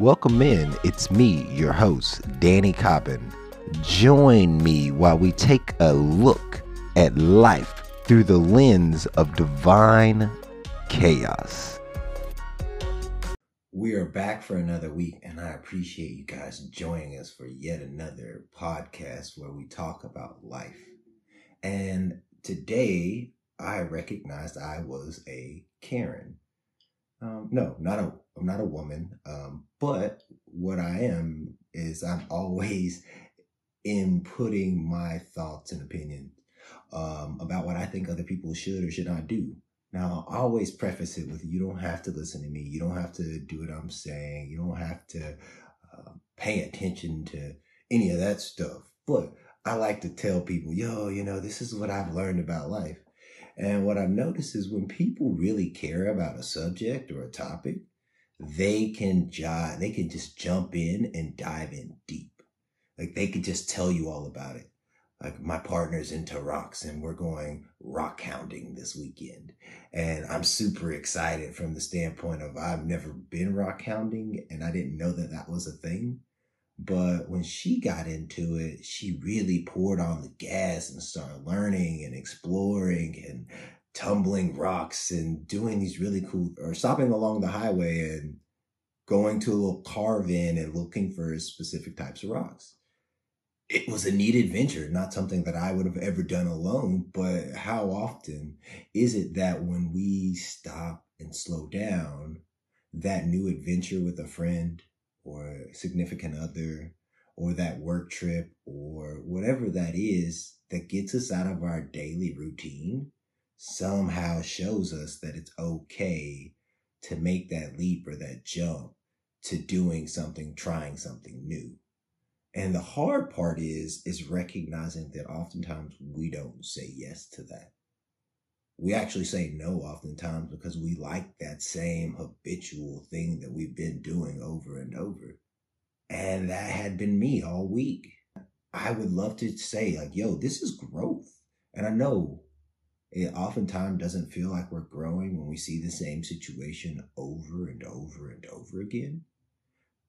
Welcome in. It's me, your host, Danny Cobbin. Join me while we take a look at life through the lens of divine chaos. We are back for another week, and I appreciate you guys joining us for yet another podcast where we talk about life. And today, I recognized I was a Karen. Um, no, not a. I'm not a woman. Um, but what I am is I'm always inputting my thoughts and opinions um, about what I think other people should or should not do. Now, I always preface it with you don't have to listen to me. You don't have to do what I'm saying. You don't have to uh, pay attention to any of that stuff. But I like to tell people, yo, you know, this is what I've learned about life. And what I've noticed is when people really care about a subject or a topic, they can jive, they can just jump in and dive in deep. Like they could just tell you all about it. Like my partner's into rocks and we're going rock hounding this weekend. And I'm super excited from the standpoint of I've never been rock hounding and I didn't know that that was a thing. But when she got into it, she really poured on the gas and started learning and exploring and tumbling rocks and doing these really cool or stopping along the highway and going to a little carve in and looking for specific types of rocks. It was a neat adventure, not something that I would have ever done alone. But how often is it that when we stop and slow down, that new adventure with a friend or significant other or that work trip or whatever that is that gets us out of our daily routine somehow shows us that it's okay to make that leap or that jump to doing something, trying something new. And the hard part is, is recognizing that oftentimes we don't say yes to that. We actually say no oftentimes because we like that same habitual thing that we've been doing over and over. And that had been me all week. I would love to say like, yo, this is growth. And I know it oftentimes doesn't feel like we're growing when we see the same situation over and over and over again.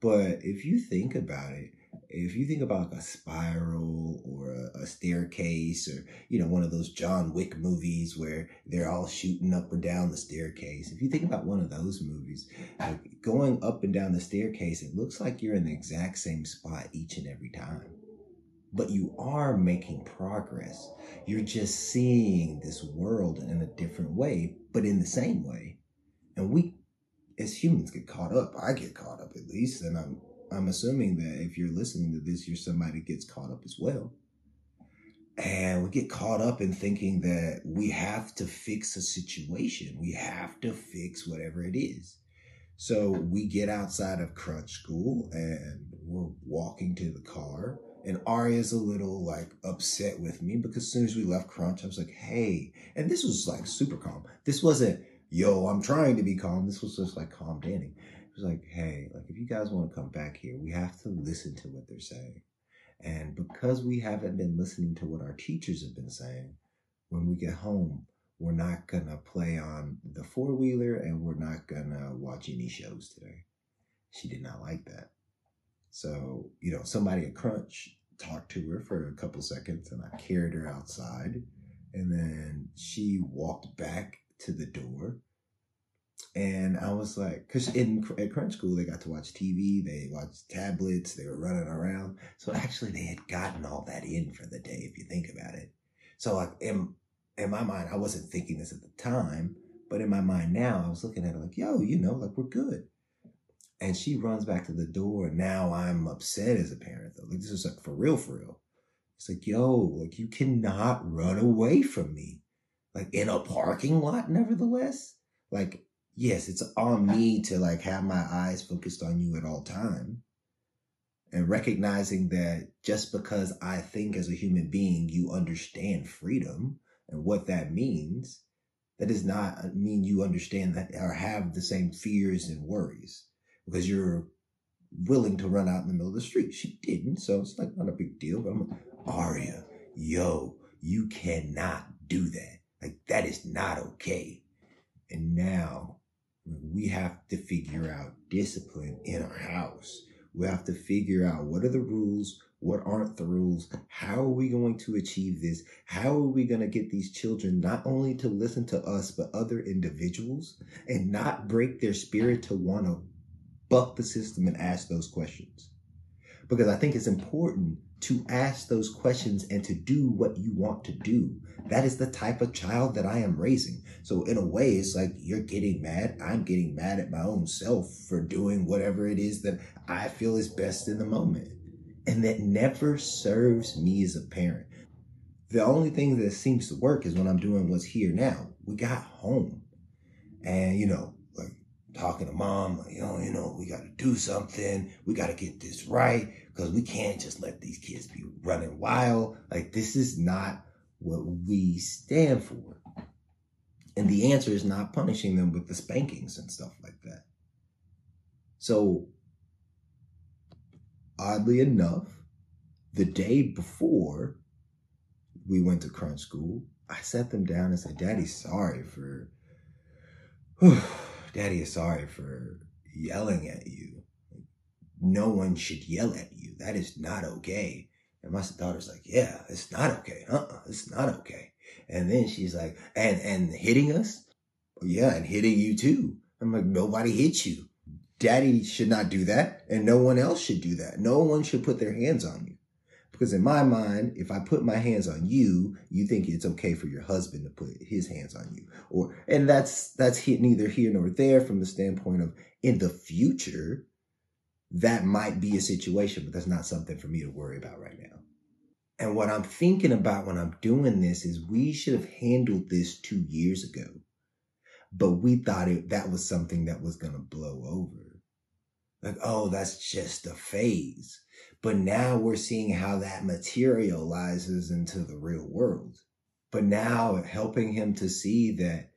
But if you think about it, if you think about like a spiral or a, a, staircase or you know one of those john wick movies where they're all shooting up and down the staircase if you think about one of those movies like going up and down the staircase it looks like you're in the exact same spot each and every time but you are making progress. You're just seeing this world in a different way, but in the same way. And we, as humans, get caught up. I get caught up at least, and I'm I'm assuming that if you're listening to this, you're somebody that gets caught up as well. And we get caught up in thinking that we have to fix a situation. We have to fix whatever it is. So we get outside of crunch school and we're walking to the car and Arya's a little like upset with me because as soon as we left Crunch, I was like, hey, and this was like super calm. This wasn't, yo, I'm trying to be calm. This was just like calm Danny. It was like, hey, like if you guys want to come back here, we have to listen to what they're saying. And because we haven't been listening to what our teachers have been saying, when we get home, we're not gonna play on the four wheeler and we're not gonna watch any shows today. She did not like that. So, you know, somebody at Crunch talked to her for a couple seconds and I carried her outside. And then she walked back to the door. And I was like, because in at Crunch School, they got to watch TV, they watched tablets, they were running around. So actually, they had gotten all that in for the day, if you think about it. So, like, in, in my mind, I wasn't thinking this at the time, but in my mind now, I was looking at it like, yo, you know, like, we're good. And she runs back to the door. Now I'm upset as a parent though. Like this is like for real, for real. It's like, yo, like you cannot run away from me. Like in a parking lot, nevertheless. Like, yes, it's on me to like have my eyes focused on you at all time. And recognizing that just because I think as a human being, you understand freedom and what that means, that does not uh, mean you understand that or have the same fears and worries because you're willing to run out in the middle of the street. She didn't, so it's like not a big deal. But I'm like, Aria, yo, you cannot do that. Like that is not okay. And now We have to figure out discipline in our house. We have to figure out what are the rules, what aren't the rules, how are we going to achieve this? How are we going to get these children not only to listen to us, but other individuals and not break their spirit to want to buck the system and ask those questions? Because I think it's important to ask those questions and to do what you want to do. That is the type of child that I am raising. So in a way, it's like you're getting mad. I'm getting mad at my own self for doing whatever it is that I feel is best in the moment. And that never serves me as a parent. The only thing that seems to work is when I'm doing what's here now. We got home and, you know, talking to mom, like, you know, you know, we got to do something. We got to get this right because we can't just let these kids be running wild. Like this is not what we stand for. And the answer is not punishing them with the spankings and stuff like that. So, oddly enough, the day before we went to crunch school, I sat them down and said, Daddy, sorry for, Daddy is sorry for yelling at you. No one should yell at you. That is not okay. And my daughter's like, yeah, it's not okay. Uh-uh, it's not okay. And then she's like, and, and hitting us? Yeah, and hitting you too. I'm like, nobody hit you. Daddy should not do that. And no one else should do that. No one should put their hands on you. Because in my mind, if I put my hands on you, you think it's okay for your husband to put his hands on you. Or, and that's, that's hit neither here nor there from the standpoint of in the future, that might be a situation, but that's not something for me to worry about right now. And what I'm thinking about when I'm doing this is we should have handled this two years ago, but we thought it, that was something that was going to blow over. Like, oh, that's just a phase. But now we're seeing how that materializes into the real world. But now helping him to see that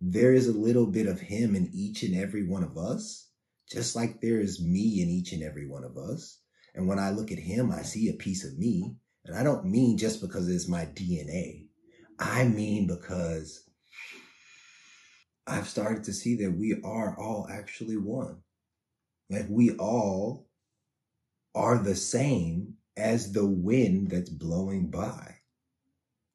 there is a little bit of him in each and every one of us just like there is me in each and every one of us. And when I look at him, I see a piece of me. And I don't mean just because it's my DNA. I mean because I've started to see that we are all actually one. Like we all are the same as the wind that's blowing by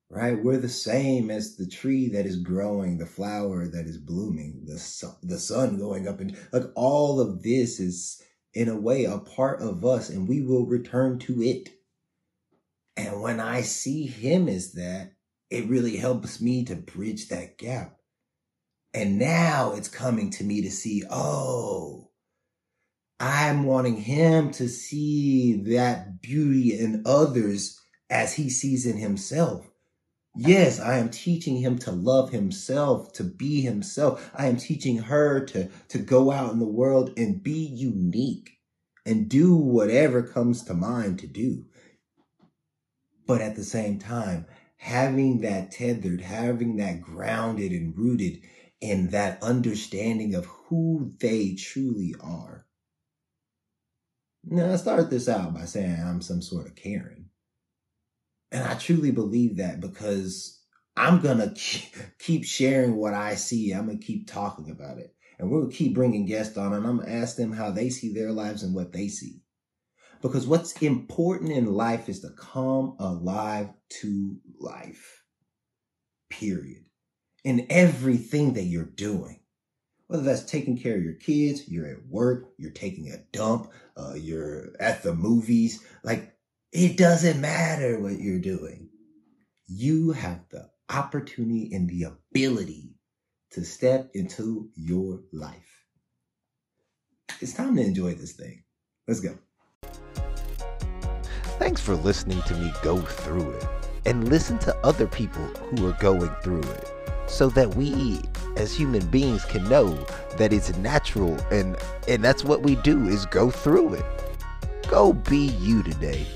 right? We're the same as the tree that is growing, the flower that is blooming, the sun, the sun going up and like all of this is in a way a part of us and we will return to it. And when I see him as that, it really helps me to bridge that gap. And now it's coming to me to see, oh, I'm wanting him to see that beauty in others as he sees in himself. Yes, I am teaching him to love himself, to be himself. I am teaching her to, to go out in the world and be unique and do whatever comes to mind to do. But at the same time, having that tethered, having that grounded and rooted in that understanding of who they truly are. Now, I start this out by saying I'm some sort of Karen. And I truly believe that because I'm going to keep sharing what I see. I'm going to keep talking about it. And we'll keep bringing guests on and I'm going to ask them how they see their lives and what they see. Because what's important in life is to come alive to life. Period. In everything that you're doing. Whether that's taking care of your kids, you're at work, you're taking a dump, uh, you're at the movies. Like it doesn't matter what you're doing. You have the opportunity and the ability to step into your life. It's time to enjoy this thing. Let's go. Thanks for listening to me go through it and listen to other people who are going through it so that we as human beings can know that it's natural and and that's what we do is go through it. Go be you today